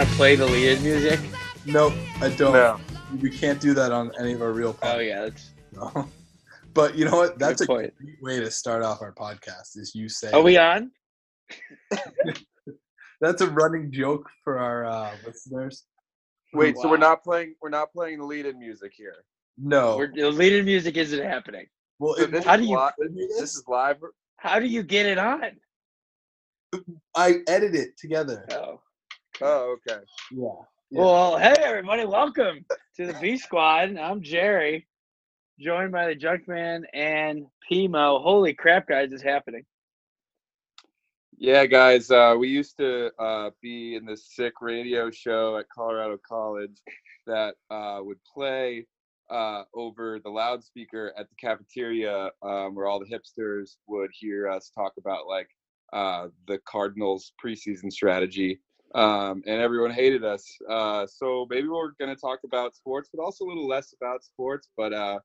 want to play the lead music? Nope, I don't. No. We can't do that on any of our real Oh yeah, that's No. But you know what? That's Good a point. great way to start off our podcast. Is you say Are we on? that's a running joke for our uh, listeners. Wait, so we're not playing. We're not playing the lead-in music here. No. We're, the lead in music isn't happening. well, So it, this How is do you- li- This is live. How do you get it on? I edit it together. Oh. Oh, okay. Yeah. Yeah. Well, hey everybody, welcome to the B Squad. I'm Jerry, joined by the Junkman and P-Mo. Holy crap, guys, it's happening. Yeah, guys. Uh, we used to uh, be in this sick radio show at Colorado College that uh, would play uh, over the loudspeaker at the cafeteria, um, where all the hipsters would hear us talk about like uh, the Cardinals preseason strategy. Um, and everyone hated us. Uh, so maybe we're going to talk about sports, but also a little less about sports. But uh,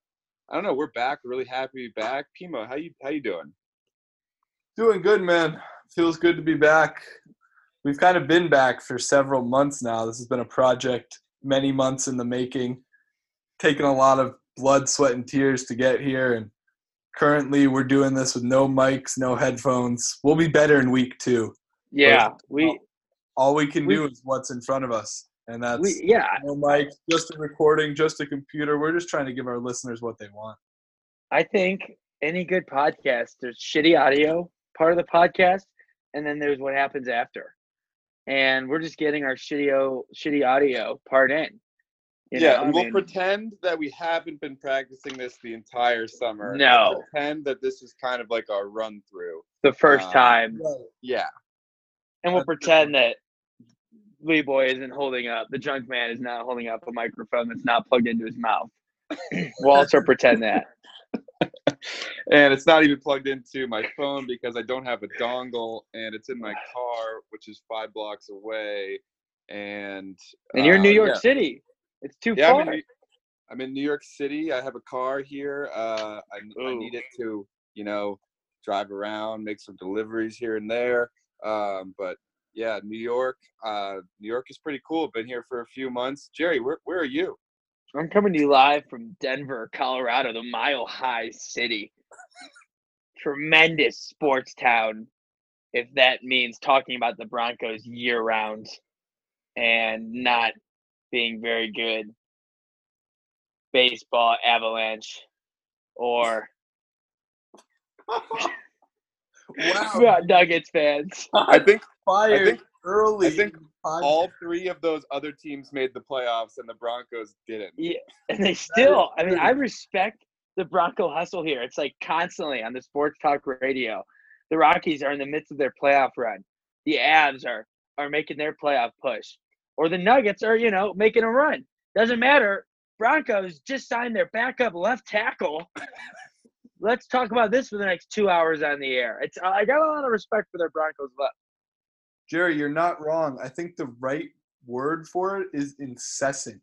I don't know. We're back. Really happy to be back. P-Mo, how you how you doing? Doing good, man. Feels good to be back. We've kind of been back for several months now. This has been a project many months in the making, taken a lot of blood, sweat, and tears to get here. And currently, we're doing this with no mics, no headphones. We'll be better in week two. Yeah, we All we can We- do is what's in front of us, and that's we yeah. no mic, just a recording, just a computer. We're just trying to give our listeners what they want. I think any good podcast, there's shitty audio part of the podcast, and then there's what happens after. And we're just getting our shitty shitty audio part in. You yeah, know, we'll mean, pretend that we haven't been practicing this the entire summer. and No. pretend that this is kind of like our run through. the first uh, time, Yeah, and we'll that's a good pretend that Lee Boy isn't holding up. The junk man is not holding up a microphone that's not plugged into his mouth. we'll also pretend that. and it's not even plugged into my phone because I don't have a dongle, and it's in my car, which is five blocks away. And And you're in uh, New York yeah. City. It's too Yeah, far. I'm in, New- I'm in New York City. I have a car here. Uh, I, I need it to, you know, drive around, make some deliveries here and there. Um, but yeah, New York. Uh, New York is pretty cool. Been here for a few months. Jerry, where where are you? I'm coming to you live from Denver, Colorado, the mile high city. Tremendous sports town, if that means talking about the Broncos year round and not being very good. Baseball, Avalanche, or Wow, Nuggets fans. I think fired think- early. I think all three of those other teams made the playoffs, and the Broncos didn't. Yeah, and they still. I mean, I respect the Bronco hustle here. It's like constantly on the sports talk radio. The Rockies are in the midst of their playoff run. The Avs are are making their playoff push, or the Nuggets are you know making a run. Doesn't matter. Broncos just signed their backup left tackle. Let's talk about this for the next two hours on the air. It's I got a lot of respect for their Broncos left. Jerry, you're not wrong. I think the right word for it is incessant.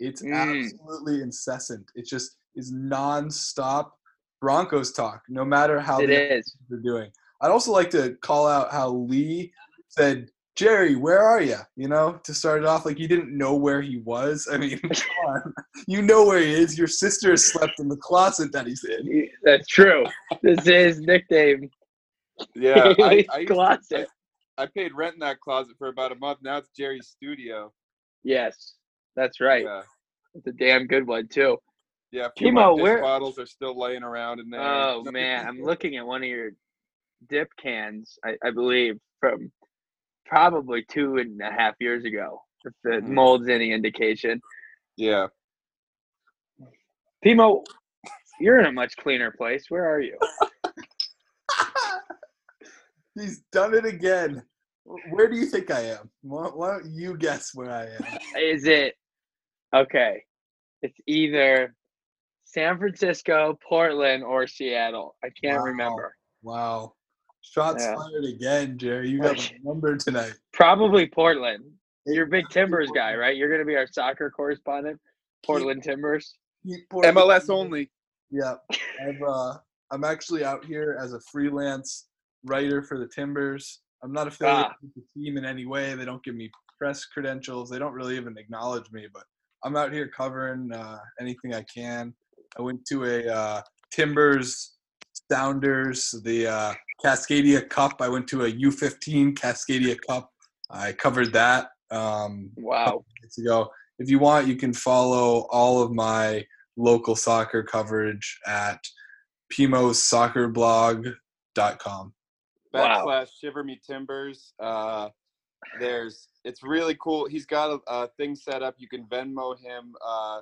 It's Mm. absolutely incessant. It just is nonstop Broncos talk, no matter how It is. they're doing. I'd also like to call out how Lee said, Jerry, where are you? You know, to start it off, like you didn't know where he was. I mean, come on. You know where he is. Your sister has slept in the closet that he's in. That's true. This is his nickname. Yeah, I, I, used to- Closet. I, I paid rent in that closet for about a month. Now it's Jerry's studio. Yes, that's right. Yeah, It's a damn good one too. yeah. Timo, where- bottles are still laying around in there. Oh man, I'm looking at one of your dip cans. I, I believe from probably two and a half years ago. If the Mhm. mold's any indication. Yeah. P-Mo, you're in a much cleaner place. Where are you? He's done it again. Where do you think I am? Why, why don't you guess where I am? Is it okay? It's either San Francisco, Portland, or Seattle. I can't Wow. remember. Wow. Shots Yeah. fired again, Jerry. You got a number tonight. Probably Portland. You're a big Timbers guy, right? You're going to be our soccer correspondent. Portland Timbers. Keep Portland- MLS only. Yeah. I've, uh, I'm actually out here as a freelance writer for the Timbers. I'm not affiliated Ah. with the team in any way. They don't give me press credentials. They don't really even acknowledge me, but I'm out here covering uh, anything I can. I went to a uh, Timbers Sounders, the uh, Cascadia Cup. I went to a U15 Cascadia Cup. I covered that um, Wow. minutes ago. If you want, you can follow all of my local soccer coverage at pimosoccerblog.com. Wow. backslash shiver me timbers uh there's it's really cool he's got a, a thing set up you can venmo him uh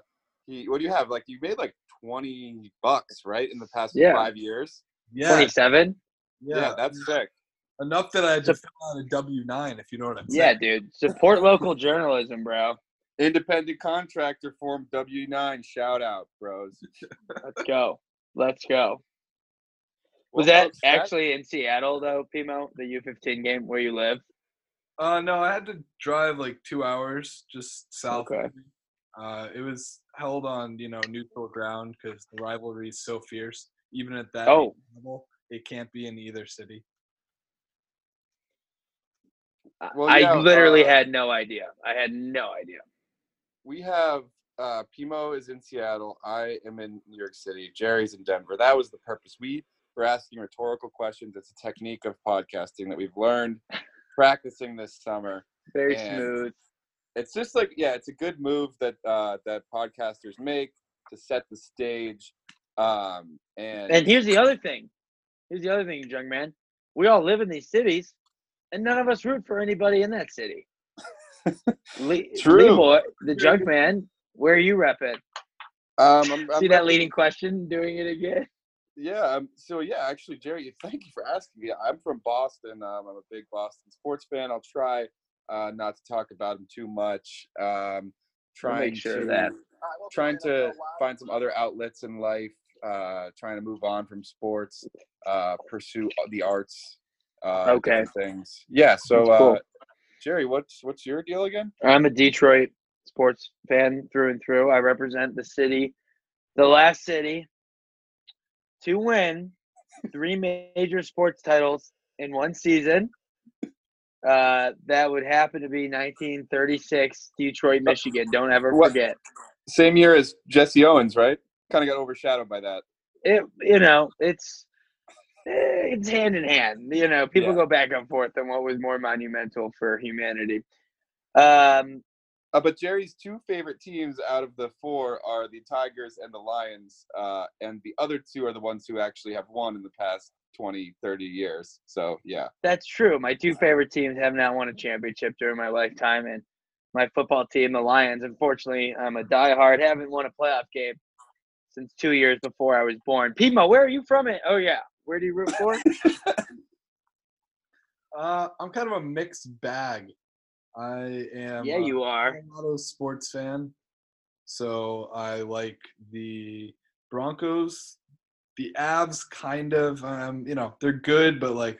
he what do you have like you made like 20 bucks right in the past Yeah. five years Yeah, 27? yeah, yeah, that's sick enough that I had to So- fill out a W nine, if you know what I'm saying. Yeah, dude. Support local journalism, bro. independent contractor form w9 shout out bros Let's go. Let's go. Was Well, that folks, that- actually in Seattle though, P-Mo? The U15 game where you live? Uh, no, I had to drive like two hours just south. Okay. Of me. Uh, it was held on you know neutral ground because the rivalry is so fierce. Even at that Oh. level, it can't be in either city. Well, I literally uh, had no idea. I had no idea. we have uh Pimo is in Seattle. I am in New York City. Jerry's in Denver. That was the purpose. We were asking rhetorical questions. It's a technique of podcasting that we've learned practicing this summer. Very and- smooth. It's just like yeah, it's a good move that uh that podcasters make to set the stage. Um and, And here's the other thing. Here's the other thing, young man. We all live in these cities, and none of us root for anybody in that city. Le- True. Leroy, the junk man, where are you repping? um I'm, I'm See that leading question? Doing it again? Yeah. Um, so yeah, actually, Jerry, thank you for asking me. I'm from Boston. Um, I'm a big Boston sports fan. I'll try uh, not to talk about him too much. Um, We'll trying sure to that. trying to find some other outlets in life. Uh, trying to move on from sports, uh, pursue the arts. Uh, Okay. Things. Yeah. So, cool. uh, Jerry, what's what's your deal again? I'm a Detroit sports fan through and through. I represent the city, the last city to win three major sports titles in one season. Uh, that would happen to be 1936 Detroit, Michigan. Don't ever What- forget. Same year as Jesse Owens, right? Kind of got overshadowed by that. It, you know, it's eh, it's hand in hand. You know, people Yeah. go back and forth on what was more monumental for humanity. Um, Uh, but Jerry's two favorite teams out of the four are the Tigers and the Lions, uh, and the other two are the ones who actually have won in the past 20, 30 years. So, yeah. That's true. My two favorite teams have not won a championship during my lifetime, and my football team, the Lions, unfortunately, I'm a diehard. Haven't won a playoff game since two years before I was born. Pima, where are you from? It. Oh yeah, where do you root for? Uh, I'm kind of a mixed bag. I am. yeah, you are. Colorado sports fan, so I like the Broncos. The Avs, kind of, um, you know, they're good, but like,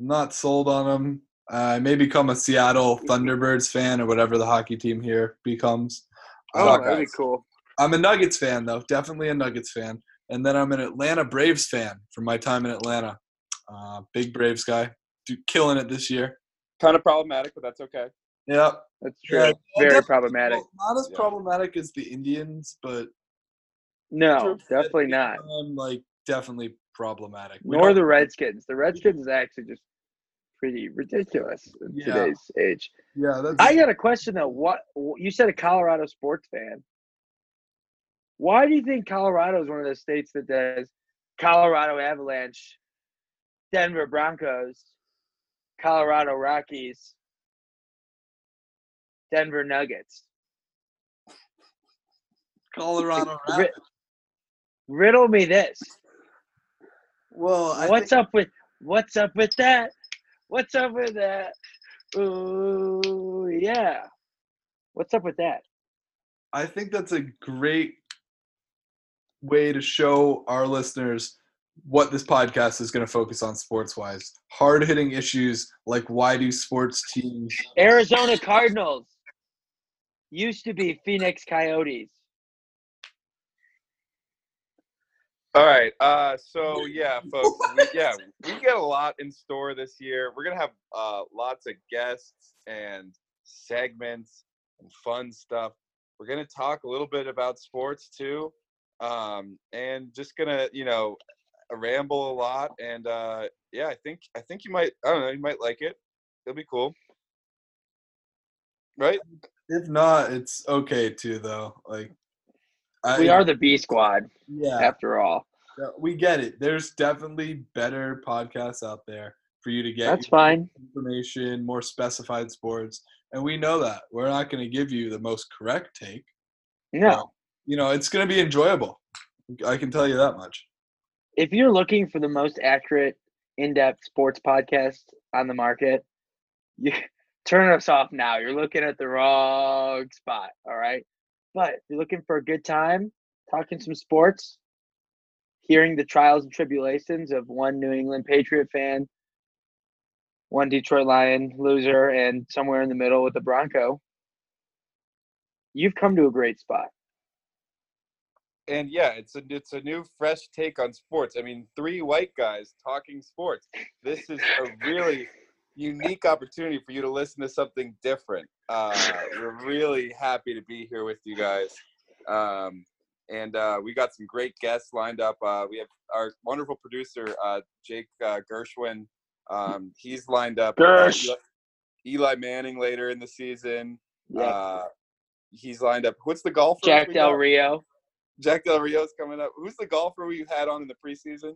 I'm not sold on them. I may become a Seattle Thunderbirds fan or whatever the hockey team here becomes. Oh, Uh, that'd be cool. I'm a Nuggets fan though, definitely a Nuggets fan, and then I'm an Atlanta Braves fan from my time in Atlanta. Uh, big Braves guy, do, killing it this year. Kind of problematic, but that's okay. yeah That's true. Yeah, Very problematic. Not as Yeah. problematic as the Indians, but No, definitely not. um, like definitely problematic. We Nor the Redskins. The Redskins is actually just pretty ridiculous in Yeah. today's age. yeah, that's I got a question though. What you said a Colorado sports fan. Why do you think Colorado is one of those states that does Colorado Avalanche, Denver Broncos, Colorado Rockies, Denver Nuggets? Colorado Rapids. riddle me this. Well, I what's think, up with what's up with that? What's up with that? Ooh, yeah. What's up with that? I think that's a great way to show our listeners what this podcast is going to focus on sports wise. Hard hitting issues like why do sports teams Arizona Cardinals used to be Phoenix Coyotes. All right. Uh, so yeah, folks. We, yeah, we get a lot in store this year. We're gonna have uh, lots of guests and segments and fun stuff. We're gonna talk a little bit about sports too, um, and just gonna you know ramble a lot. And uh, yeah, I think I think you might I don't know you might like it. It'll be cool, right? If not, it's okay too, though. Like, I, we are the B squad yeah, after all. we get it. There's definitely better podcasts out there for you to get That's fine. information, more specified sports, and we know that we're not going to give you the most correct take. No. You know, it's going to be enjoyable. I can tell you that much. if you're looking for the most accurate, in-depth sports podcast on the market, you turn us off now. You're looking at the wrong spot. All right. But if you're looking for a good time, talking some sports, hearing the trials and tribulations of one New England Patriot fan, one Detroit Lion loser, and somewhere in the middle with the Bronco, you've come to a great spot. and yeah, it's a it's a new fresh take on sports. I mean, three white guys talking sports. This is a really unique opportunity for you to listen to something different. Uh, we're really happy to be here with you guys, um, and uh, we got some great guests lined up. Uh, we have our wonderful producer uh, Jake uh, Gershwin. Um, he's lined up. uh, Gersh. Eli, Eli Manning later in the season. Yeah. Uh, he's lined up. What's the golfer? Jack Del? Rio. Jack Del Rio's coming up. Who's the golfer we had on in the preseason?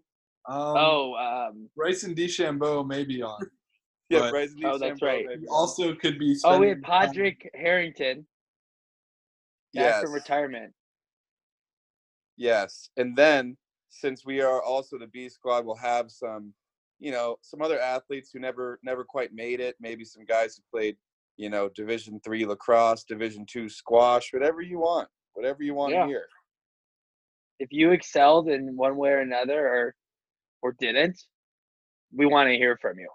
Um, Oh, um, Bryson DeChambeau may be on. Yeah, But- Bryson Oh, that's DeChambeau, right. maybe. Also could be. oh, we had spending time- Padraig Harrington back yes, from retirement. yes. And then since we are also the B squad, we'll have some, you know, some other athletes who never never quite made it. Maybe some guys who played, you know, Division three lacrosse, Division two squash, whatever you want, whatever you want Yeah. to hear. if you excelled in one way or another or or didn't, we want to hear from you.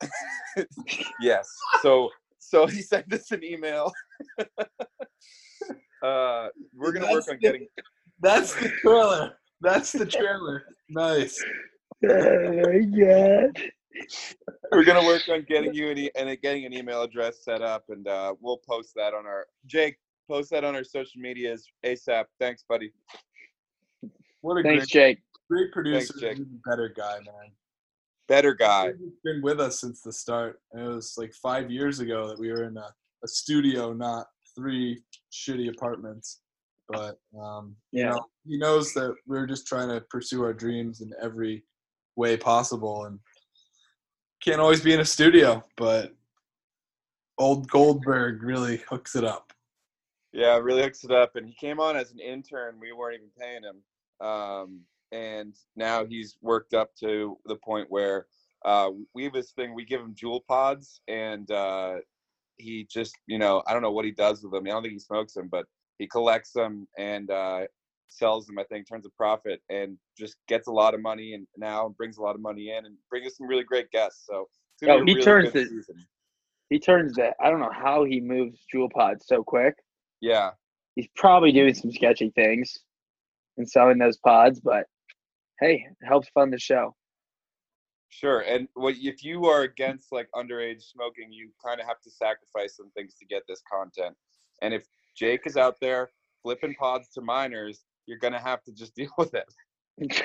yes. So so he sent us an email. uh, we're gonna work on the- getting That's the trailer. That's the trailer. nice. Oh my god. we're gonna work on getting you an e- and getting an email address set up, and uh, we'll post that on our Jake. Post that on our social medias ASAP. Thanks, buddy. What a Thanks, great, Jake. great producer. Jake. He's a better guy, man. Better guy. He's been with us since the start. And it was like five years ago that we were in a, a studio, not three shitty apartments. But um, you know, he knows that we're just trying to pursue our dreams in every way possible, and can't always be in a studio. But old Goldberg really hooks it up. Yeah, really hooks it up. And he came on as an intern. We weren't even paying him. Um, and now he's worked up to the point where uh, we have this thing. We give him JUUL pods, and uh, he just, you know, I don't know what he does with them. I don't think he smokes them, but he collects them and uh, sells them. I think turns a profit and just gets a lot of money. And now brings a lot of money in and brings us some really great guests. So it's gonna be a he really turns the- season. He turns that. I don't know how he moves JUUL pods so quick. Yeah. He's probably doing some sketchy things and selling those pods, but hey, it helps fund the show. Sure. And what if you are against like underage smoking, you kind of have to sacrifice some things to get this content. And if Jake is out there flipping pods to minors, you're gonna have to just deal with it.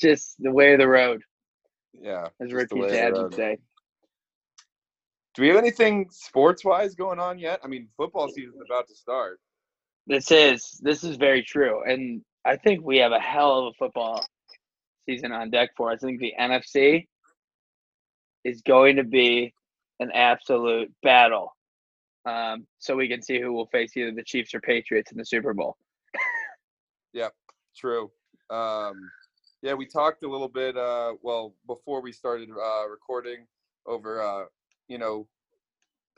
Just the way of the road, Yeah. as just the Ricky's way of the dad would say. Do we have anything sports wise going on yet? I mean, football season's about to start. This is this is very true, and I think we have a hell of a football season on deck for us. I think the NFC is going to be an absolute battle. Um, so we can see who will face either the Chiefs or Patriots in the Super Bowl. Yep, true. Um, yeah, we talked a little bit. Uh, well, before we started uh, recording, over uh, you know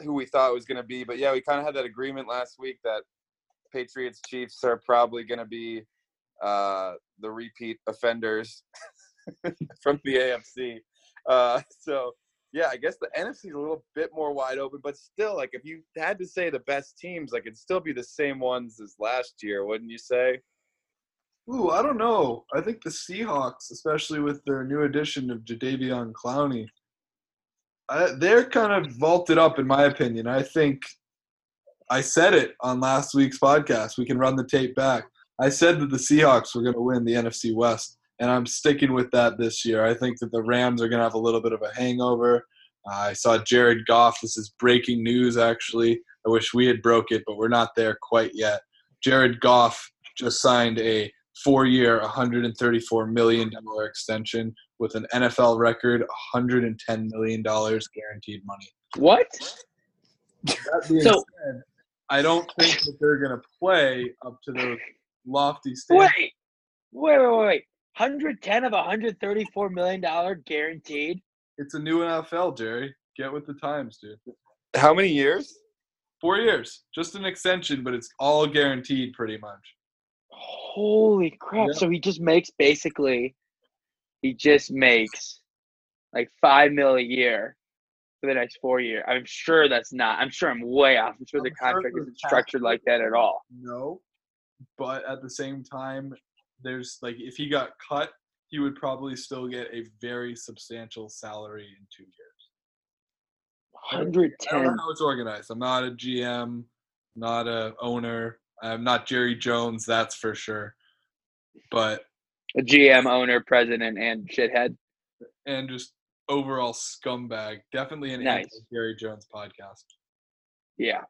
who we thought was going to be, but yeah, we kind of had that agreement last week that Patriots Chiefs are probably going to be uh, the repeat offenders from the AFC. Uh, so yeah, I guess the NFC is a little bit more wide open, but still, like if you had to say the best teams, like it'd still be the same ones as last year, wouldn't you say? Ooh, I don't know. I think the Seahawks, especially with their new addition of Jadeveon Clowney, I, they're kind of vaulted up, in my opinion. I think I said it on last week's podcast. We can run the tape back. I said that the Seahawks were going to win the NFC West, and I'm sticking with that this year. I think that the Rams are going to have a little bit of a hangover. Uh, I saw Jared Goff. This is breaking news, actually. I wish we had broke it, but we're not there quite yet. Jared Goff just signed a four-year, $134 million extension with an NFL record, $110 million guaranteed money. What? So- said, I don't think that they're going to play up to those lofty standards. Wait, wait, wait, wait. wait. 110 of 134 million dollar guaranteed. It's a new NFL, Jerry. Get with the times, dude. How many years? Four years, just an extension, but it's all guaranteed pretty much. Holy crap! Yeah. So he just makes basically, he just makes like five mil a year for the next four year. I'm sure that's not. I'm sure I'm way off. I'm sure the I'm sure contract the isn't structured like that at all. No, but at the same time, there's like if he got cut, he would probably still get a very substantial salary in two years. 110. I don't know 110. how it's organized. I'm not a GM, not a owner. I'm not Jerry Jones, that's for sure. But A GM, owner, president, and shithead. and just overall scumbag. Definitely an Nice. Jerry Jones podcast. Yeah,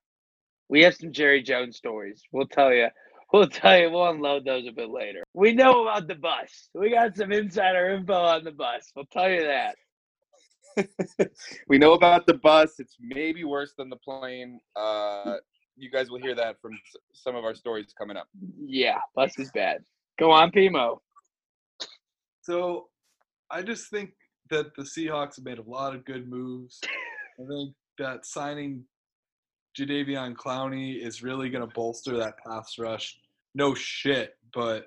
we have some Jerry Jones stories. We'll tell you. We'll tell you. We'll unload those a bit later. We know about the bus. We got some insider info on the bus. We'll tell you that. we know about the bus. It's maybe worse than the plane. Uh, you guys will hear that from some of our stories coming up. Yeah, bus is bad. Go on, P-Mo. So I just think that the Seahawks have made a lot of good moves. I think that signing Jadeveon Clowney is really going to bolster that pass rush. No shit, but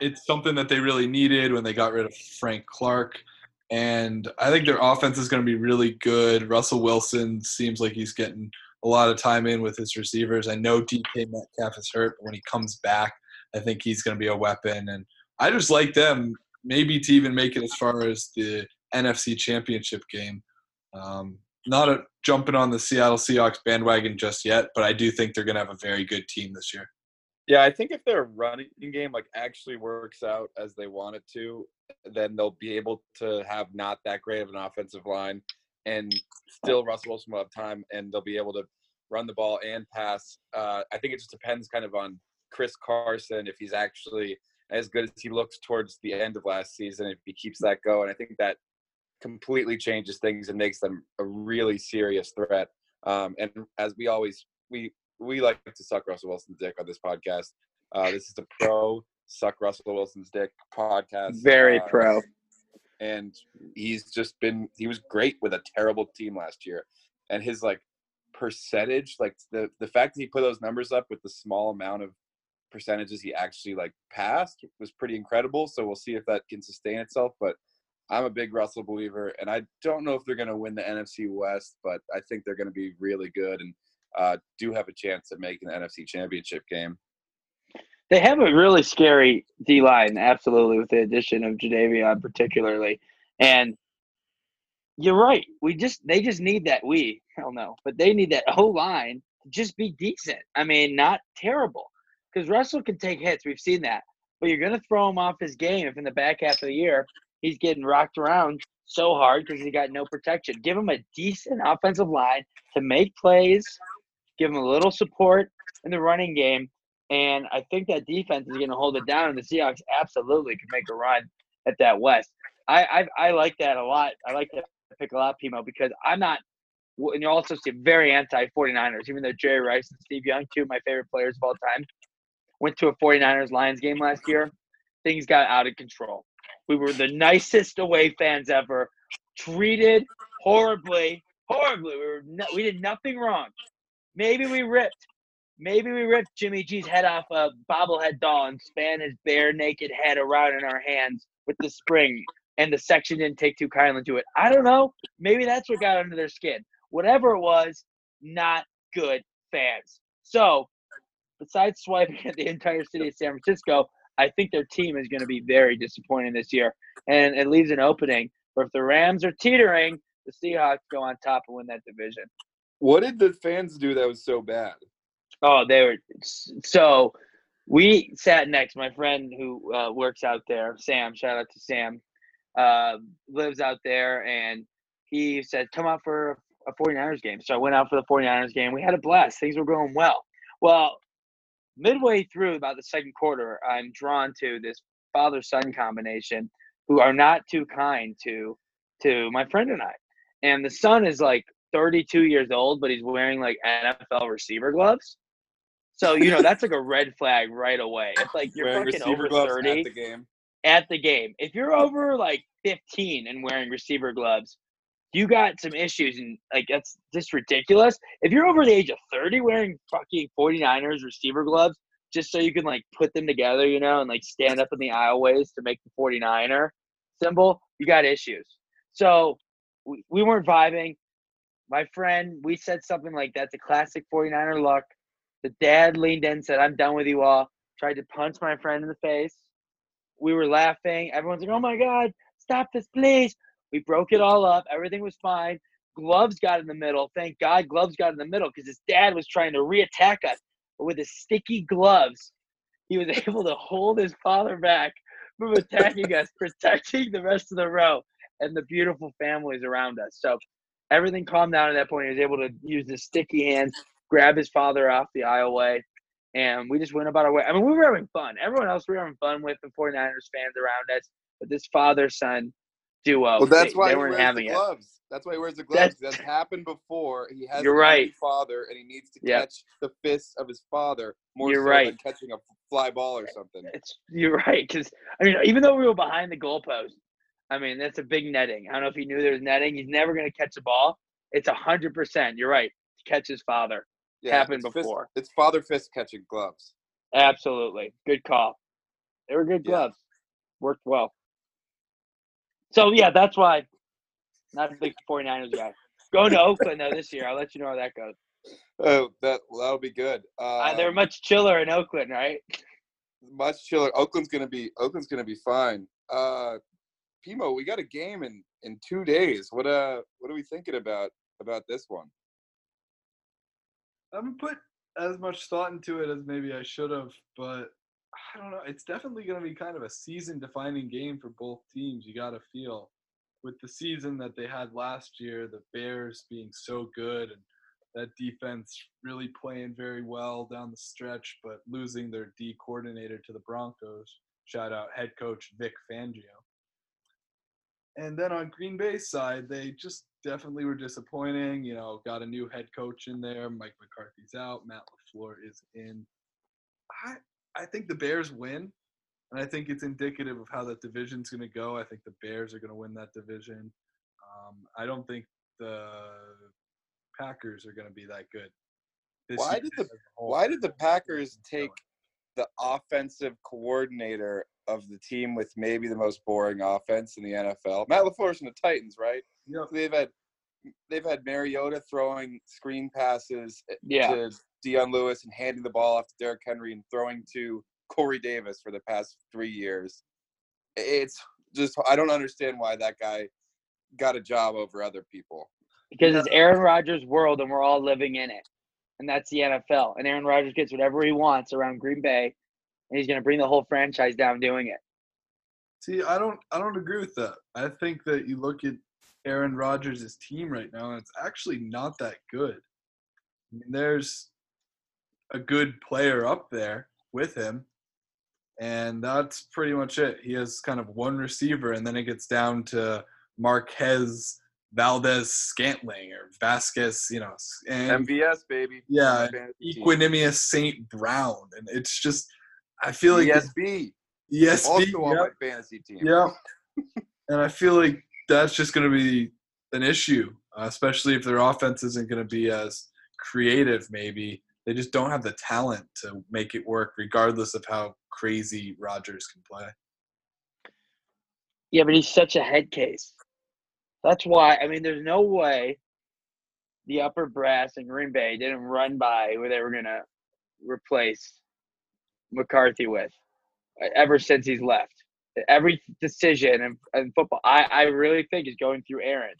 it's something that they really needed when they got rid of Frank Clark. And I think their offense is going to be really good. Russell Wilson seems like he's getting a lot of time in with his receivers. I know DK Metcalf is hurt, but when he comes back, I think he's going to be a weapon. And I just like them maybe to even make it as far as the NFC Championship game. Um, not a, jumping on the Seattle Seahawks bandwagon just yet, but I do think they're going to have a very good team this year. Yeah, I think if their running game like actually works out as they want it to, then they'll be able to have not that great of an offensive line, and still Russell Wilson will have time, and they'll be able to run the ball and pass. Uh, I think it just depends kind of on Chris Carson if he's actually as good as he looked towards the end of last season. If he keeps that going, I think that completely changes things and makes them a really serious threat. Um, and as we always we we like to suck Russell Wilson's dick on this podcast. Uh, this is the pro suck Russell Wilson's dick podcast. Very uh, pro. and he's just been he was great with a terrible team last year and his like percentage like the the fact that he put those numbers up with the small amount of percentages he actually like passed was pretty incredible so we'll see if that can sustain itself but i'm a big russell believer and i don't know if they're going to win the nfc west but i think they're going to be really good and uh, do have a chance at making the nfc championship game They have a really scary D line, absolutely, with the addition of Jadeveon particularly. And you're right. We just they just need that we hell no, but they need that whole line to just be decent. I mean, not terrible. Because Russell can take hits. We've seen that. But you're gonna throw him off his game if in the back half of the year he's getting rocked around so hard because he got no protection. Give him a decent offensive line to make plays, give them a little support in the running game, and I think that defense is going to hold it down. And the Seahawks absolutely could make a run at that West. I I, I like that a lot. I like that pick a lot, P-Mo, because I'm not. And you're also very anti 49ers, even though Jerry Rice and Steve Young, two of my favorite players of all time, went to a 49ers Lions game last year. Things got out of control. We were the nicest away fans ever, treated horribly, horribly. We were no, we did nothing wrong. Maybe we ripped Maybe we ripped Jimmy G's head off a bobblehead doll and span his bare naked head around in our hands with the spring, and the section didn't take too kindly to it. I don't know. Maybe that's what got under their skin. Whatever it was, not good fans. So, besides swiping at the entire city of San Francisco, I think their team is going to be very disappointing this year, and it leaves an opening. But if the Rams are teetering, the Seahawks go on top and win that division. What did the fans do that was so bad? Oh, they were so. We sat next. My friend who uh, works out there, Sam. Shout out to Sam. Uh, lives out there, and he said, "Come out for a 49ers game." So I went out for the 49ers game. We had a blast. Things were going well. Well, midway through about the second quarter, I'm drawn to this father son combination who are not too kind to to my friend and I. And the son is like 32 years old, but he's wearing like NFL receiver gloves. So you know that's like a red flag right away. It's like you're Wearing fucking over 30 at the game. at the game. If you're over like 15 and wearing receiver gloves, you got some issues and like that's just ridiculous. If you're over the age of 30 wearing fucking 49ers receiver gloves just so you can like put them together, you know, and like stand up in the aisleways to make the 49er symbol, you got issues. So we, we weren't vibing. My friend, we said something like that's a classic 49er luck. The dad leaned in, and said, I'm done with you all. Tried to punch my friend in the face. We were laughing. Everyone's like, oh my God, stop this, please. We broke it all up. Everything was fine. Gloves got in the middle. Thank God Gloves got in the middle because his dad was trying to reattack us. But with his sticky gloves, he was able to hold his father back from attacking us, protecting the rest of the row and the beautiful families around us. So everything calmed down at that point. He was able to use his sticky hands, grab his father off the aisleway, and we just went about our way. I mean, we were having fun. Everyone else we were having fun with, the 49ers fans around us. But this father son duo, Well, that's they, why they he weren't wears having the it. gloves. That's why he wears the gloves. That's- That's happened before. He has You're right. father, and he needs to Yep. catch the fists of his father more You're so right. than catching a fly ball or something. It's you're right because I mean, even though we were behind the goalpost, I mean that's a big netting. I don't know if he knew there was netting. He's never going to catch the ball. It's a hundred percent. You're right. Catch his father happened it's fist- before. it's father fist catching gloves. Absolutely, good call. They were good Yeah. gloves. Worked well. So yeah, that's why. Not a big 49ers guy. Going to Oakland though this year. I'll let you know how that goes. Oh, that that'll be good. Uh, they're Um, much chiller in Oakland, right? much chiller. Oakland's gonna be Oakland's gonna be fine. Uh, P-Mo, we got a game in in two days. What uh, what are we thinking about about this one? I haven't put as much thought into it as maybe I should have, but I don't know. It's definitely going to be kind of a season defining game for both teams. You got to feel with the season that they had last year, the Bears being so good and that defense really playing very well down the stretch, but losing their D coordinator to the Broncos. Shout out head coach Vic Fangio. And then on Green Bay's side, they just definitely were disappointing. You know, got a new head coach in there. Mike McCarthy's out. Matt LaFleur is in. I I think the Bears win, and I think it's indicative of how that division's going to go. I think the Bears are going to win that division. Um, I don't think the Packers are going to be that good. this Why did the- as a whole. Why did the Packers take the offensive coordinator of the team with maybe the most boring offense in the NFL? Matt LaFleur's in the Titans, right? Yep. So they've had they've had Mariota throwing screen passes eh, Yeah. to Dion Lewis and handing the ball off to Derrick Henry and throwing to Corey Davis for the past three years. It's just I don't understand why that guy got a job over other people. because it's Aaron Rodgers' world and we're all living in it. And that's the NFL. And Aaron Rodgers gets whatever he wants around Green Bay, and he's going to bring the whole franchise down doing it. See, I don't I don't agree with that. I think that you look at Aaron Rodgers' team right now, and it's actually not that good. I mean, there's a good player up there with him, and that's pretty much it. He has kind of one receiver, and then it gets down to Marquez Valdes-Scantling or Vasquez, you know, and MVS baby. Yeah, Fantasy. Equanimeous St. Brown, and it's just I feel like ESB. yes, Also on yep. my fantasy team. Yeah. and I feel like that's just going to be an issue, uh, especially if their offense isn't going to be as creative, maybe. They just don't have the talent to make it work, regardless of how crazy Rodgers can play. Yeah, but he's such a head case. That's why, I mean, there's no way the upper brass in Green Bay didn't run by where they were going to replace McCarthy with. ever since he's left. Every decision in, in football, I, I really think is going through Aaron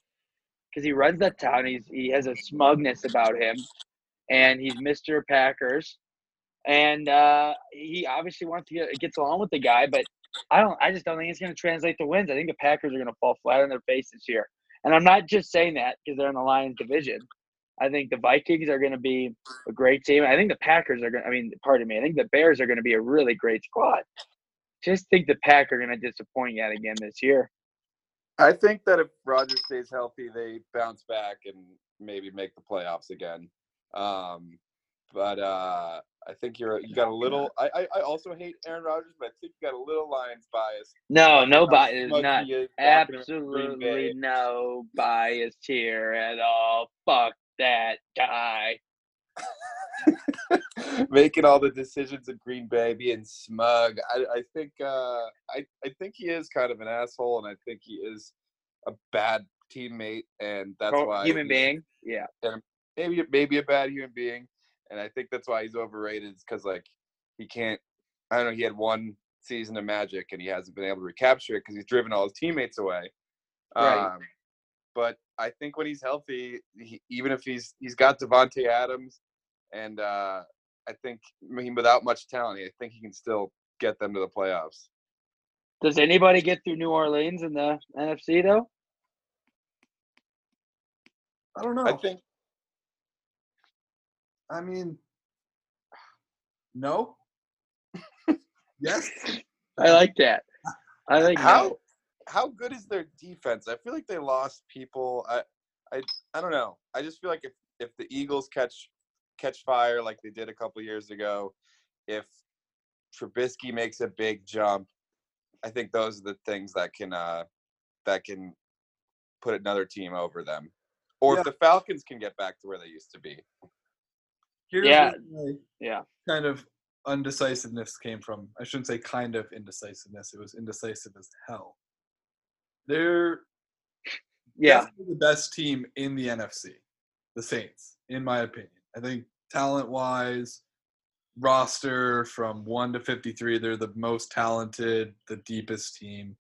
because he runs that town. He's he has a smugness about him, and he's Mr. Packers, and uh, he obviously wants to get gets along with the guy, but I don't. I just don't think it's going to translate to wins. I think the Packers are going to fall flat on their face this year, and I'm not just saying that because they're in the Lions division. I think the Vikings are going to be a great team. I think the Packers are going. I mean, pardon me. I think the Bears are going to be a really great squad. Just think the Pack are going to disappoint yet again this year. I think that if Rodgers stays healthy, they bounce back and maybe make the playoffs again. Um, but uh, I think you're you got a little. I, I, I also hate Aaron Rodgers, but I think you got a little Lions bias. No, no bias. Not absolutely no bias here at all. Fuck that guy. Making all the decisions in Green Bay, being smug. I, I think uh, I, I think he is kind of an asshole, and I think he is a bad teammate, and that's Pro- why human being. Yeah. maybe maybe a bad human being, and I think that's why he's overrated. Because like he can't. I don't know. He had one season of magic, and he hasn't been able to recapture it because he's driven all his teammates away. Right. Um, but I think when he's healthy, he, even if he's he's got Davante Adams, and uh, I think I mean without much talent, I think he can still get them to the playoffs. Does anybody get through New Orleans in the NFC though? I don't know. I think I mean, no. yes. I like that. I think how no. How good is their defense? I feel like they lost people. I I I don't know. I just feel like if if the Eagles catch catch fire like they did a couple years ago, if Trubisky makes a big jump, I think those are the things that can uh that can put another team over them. Or Yeah. if the Falcons can get back to where they used to be. Here's Yeah. Yeah. kind of undecisiveness came from. I shouldn't say kind of indecisiveness. It was indecisive as hell. They're Yeah. the best team in the NFC, the Saints, in my opinion. I think talent wise, roster from 1 to 53, they're the most talented, the deepest team.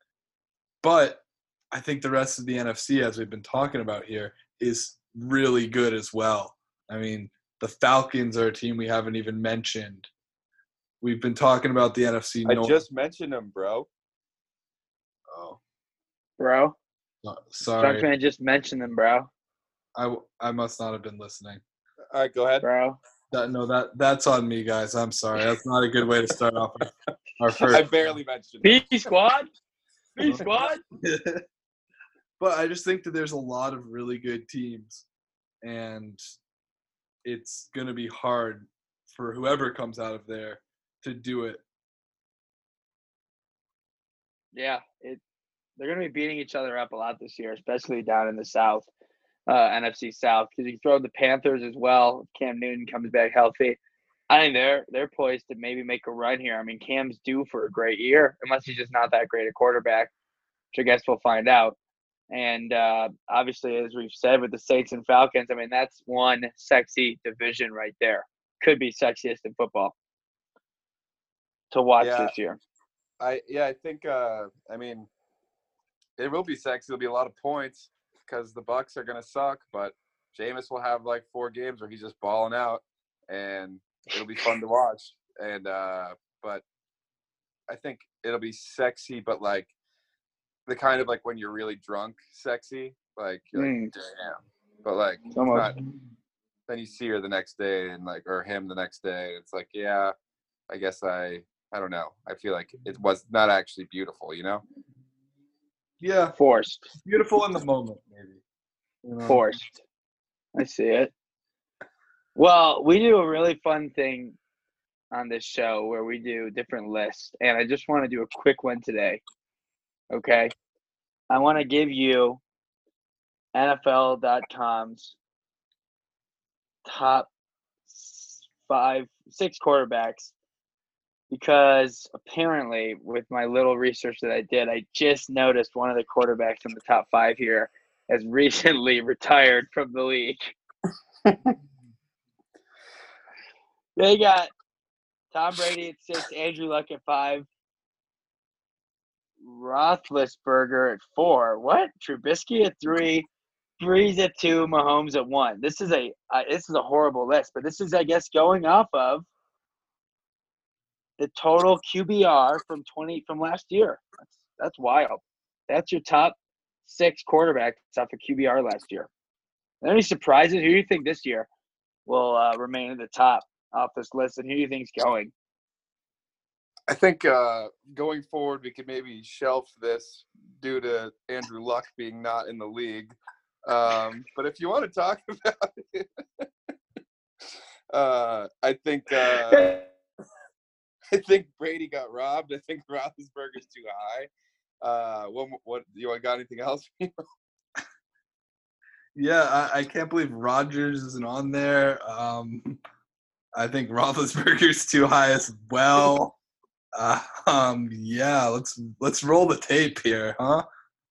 But I think the rest of the NFC, as we've been talking about here, is really good as well. I mean, the Falcons are a team we haven't even mentioned. We've been talking about the NFC I just mentioned them, bro. Bro. Uh, so- sorry. Junkman just mentioned them, bro. I, I must not have been listening. All right, go ahead. Bro. That, no, that that's on me, guys. I'm sorry. That's not a good way to start off our, our first. I barely mentioned them. B squad? B squad? but I just think that there's a lot of really good teams, and it's going to be hard for whoever comes out of there to do it. Yeah. It they're gonna be beating each other up a lot this year, especially down in the south, uh, NFC South. Because you throw the Panthers as well. Cam Newton comes back healthy. I think they're they're poised to maybe make a run here. I mean, Cam's due for a great year, unless he's just not that great a quarterback, which I guess we'll find out. And uh, obviously, as we've said with the Saints and Falcons, I mean that's one sexy division right there. Could be sexiest in football to watch Yeah. this year. I yeah, I think uh I mean it will be sexy. It'll be a lot of points because the Bucs are gonna suck, but Jameis will have like four games where he's just balling out and it'll be fun to watch. And uh but I think it'll be sexy, but like the kind of like when you're really drunk sexy. Like, you're like Mm. damn. But like not then you see her the next day and like or him the next day. It's like, yeah, I guess I I don't know. I feel like it was not actually beautiful, you know? Yeah, Forced. beautiful in the moment, maybe. You know? forced. I see it. Well, we do a really fun thing on this show where we do different lists, and I just want to do a quick one today. Okay, I want to give you NFL.com's top five, six quarterbacks because apparently, with my little research that I did, I just noticed one of the quarterbacks in the top five here has recently retired from the league. they got Tom Brady at six, Andrew Luck at five, Roethlisberger at four. What? Trubisky at three. Brees at two. Mahomes at one. This is a uh, this is a horrible list, but this is I guess going off of the total QBR from twenty from last year. That's that's wild. That's your top six quarterbacks off of QBR last year. Any surprises? Who do you think this year will uh, remain at the top off this list, and who do you think's going? I think uh, going forward, we could maybe shelf this due to Andrew Luck being not in the league. Um, but if you want to talk about it, uh, I think uh, I think Brady got robbed. I think Roethlisberger's too high. Uh, what what you got anything else? yeah, I, I, can't believe Rodgers isn't on there. Um, I think Roethlisberger's too high as well. Uh, um, yeah, let's let's roll the tape here, huh?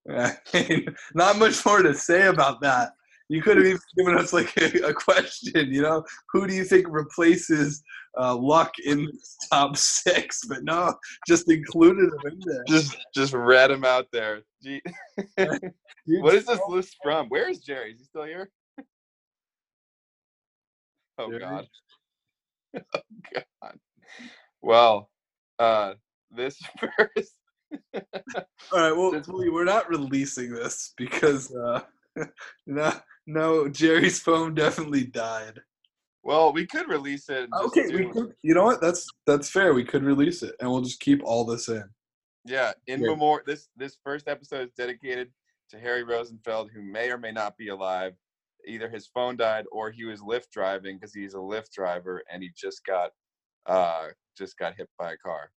I mean, not much more to say about that. You could have even given us like a, a question, you know, who do you think replaces uh, Luck in top six? But no, just included him in there. Just just read him out there. what is this list from? Where is Jerry? Is he still here? Oh Jerry? God. Oh God. Well, uh, this first. All right. Well, we're not releasing this because uh, no, no, Jerry's phone definitely died. Well, we could release it. okay, we could, you know what? That's that's fair. We could release it, and we'll just keep all this in. Yeah, in yeah. memorial. This this first episode is dedicated to Harry Rosenfeld, who may or may not be alive. Either his phone died or he was Lyft driving because he's a Lyft driver and he just got uh just got hit by a car.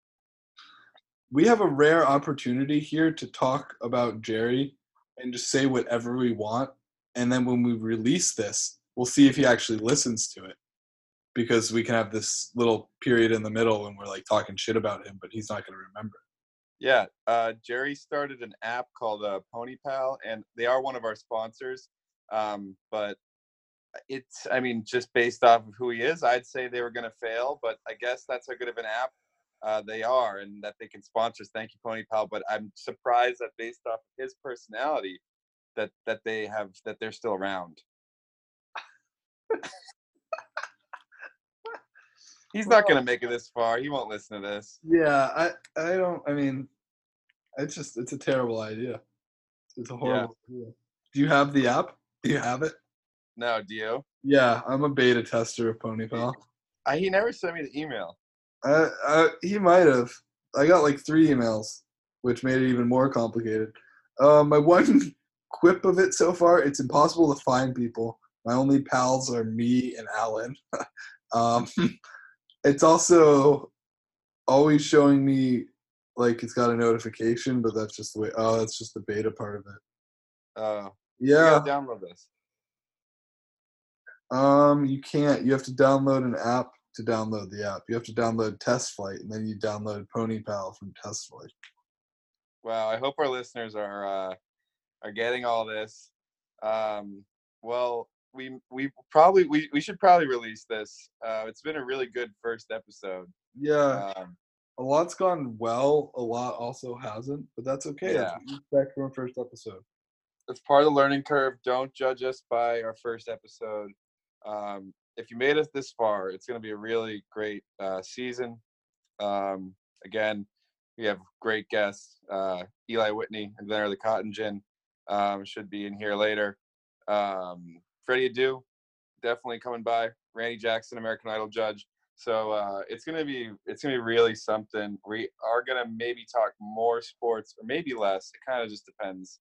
We have a rare opportunity here to talk about Jerry and just say whatever we want. And then when we release this, we'll see if he actually listens to it. Because we can have this little period in the middle when we're like talking shit about him, but he's not going to remember. Yeah, uh, Jerry started an app called uh, Pony Pal, and they are one of our sponsors. Um, but it's, I mean, just based off of who he is, I'd say they were going to fail. But I guess that's how good of an app uh, they are and that they can sponsor us. Thank you, Pony Pal. But I'm surprised that based off of his personality, that that they have that they're still around. He's not going to make it this far. He won't listen to this. Yeah, I I don't. I mean, it's just it's a terrible idea. It's a horrible yeah. idea. Do you have the app? Do you have it? No, do you? Yeah, I'm a beta tester of Ponypal. I, he never sent me the email. Uh, uh, he might have. I got like three emails, which made it even more complicated. Uh, my one quip of it so far, it's impossible to find people. My only pals are me and Alan. um, it's also always showing me like it's got a notification, but that's just the way. Oh, that's just the beta part of it. Uh, yeah. download this. Um, you can't. You have to download an app to download the app. You have to download Test Flight, and then you download Pony Pal from Test Flight. Wow, I hope our listeners are uh, are getting all this. Um, well, we we probably we, we should probably release this. Uh, it's been a really good first episode. Yeah. Um, a lot's gone well. A lot also hasn't, but that's okay. Yeah. That's what expect from a first episode. It's part of the learning curve. Don't judge us by our first episode. Um, if you made it this far, it's going to be a really great uh, season. Um, again, we have great guests. Uh, Eli Whitney, inventor of the cotton gin, um, should be in here later. Um, Freddie Adu, definitely coming by. Randy Jackson, American Idol judge. So uh, it's gonna be it's gonna be really something. We are gonna maybe talk more sports or maybe less. It kind of just depends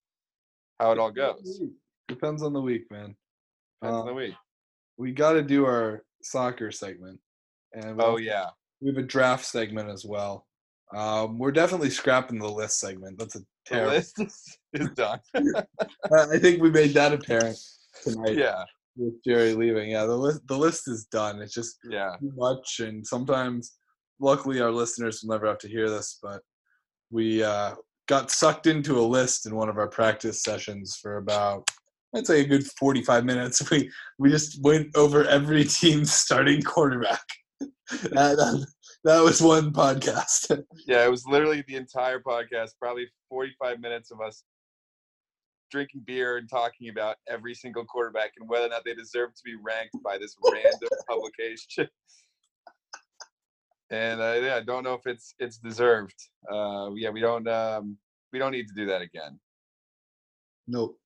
how it all goes. Depends on the week, man. Depends um, on the week we got to do our soccer segment. And oh yeah, we have a draft segment as well. Um, we're definitely scrapping the list segment. That's a. The list is, is done. I think we made that apparent tonight. Yeah. With Jerry leaving, yeah, the list the list is done. It's just yeah too much, and sometimes, luckily, our listeners will never have to hear this, but we uh, got sucked into a list in one of our practice sessions for about I'd say a good 45 minutes. We we just went over every team's starting quarterback. that, that was one podcast. Yeah, it was literally the entire podcast, probably 45 minutes of us drinking beer and talking about every single quarterback and whether or not they deserve to be ranked by this random publication. And uh, yeah, I don't know if it's it's deserved. Uh, yeah, we don't um, we don't need to do that again. nope.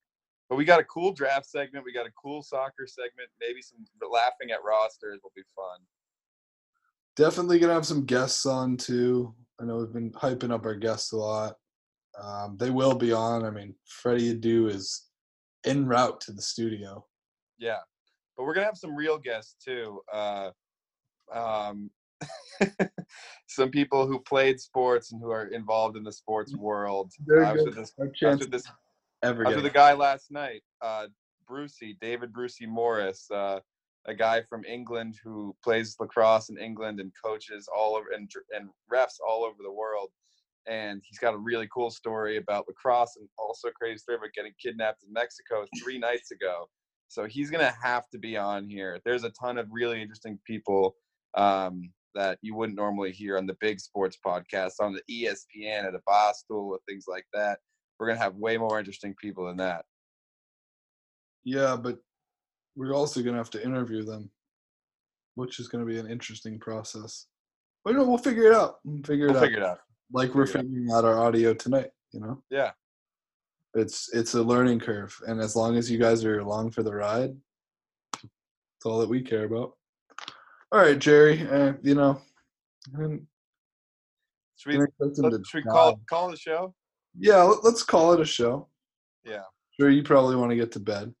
But we got a cool draft segment. We got a cool soccer segment. Maybe some laughing at rosters will be fun. Definitely gonna have some guests on too. I know we've been hyping up our guests a lot. Um, they will be on. I mean, Freddie Adu is en route to the studio. Yeah, but we're gonna have some real guests too. Uh, um, some people who played sports and who are involved in the sports world. Very After this, after this, ever after the guy last night, uh, Brucey, David Brucey Morris, uh, a guy from England who plays lacrosse in England and coaches all over and and refs all over the world. And he's got a really cool story about lacrosse and also crazy story about getting kidnapped in Mexico three nights ago. So he's gonna have to be on here. There's a ton of really interesting people um, that you wouldn't normally hear on the big sports podcasts, on the ESPN, at a Barstool, or things like that. We're gonna have way more interesting people than that. Yeah, but we're also gonna have to interview them, which is gonna be an interesting process. But no, we'll figure it out. We'll figure it We'll out. figure it out. like we're figure it out. figuring out our audio tonight. You know, Yeah. it's it's a learning curve, and as long as you guys are along for the ride, it's all that we care about. All right, Jerry. Uh, you know, I'm Should we, gonna expect him let, should we call call the show? Yeah, let- let's call it a show. Yeah. Sure, you probably want to get to bed.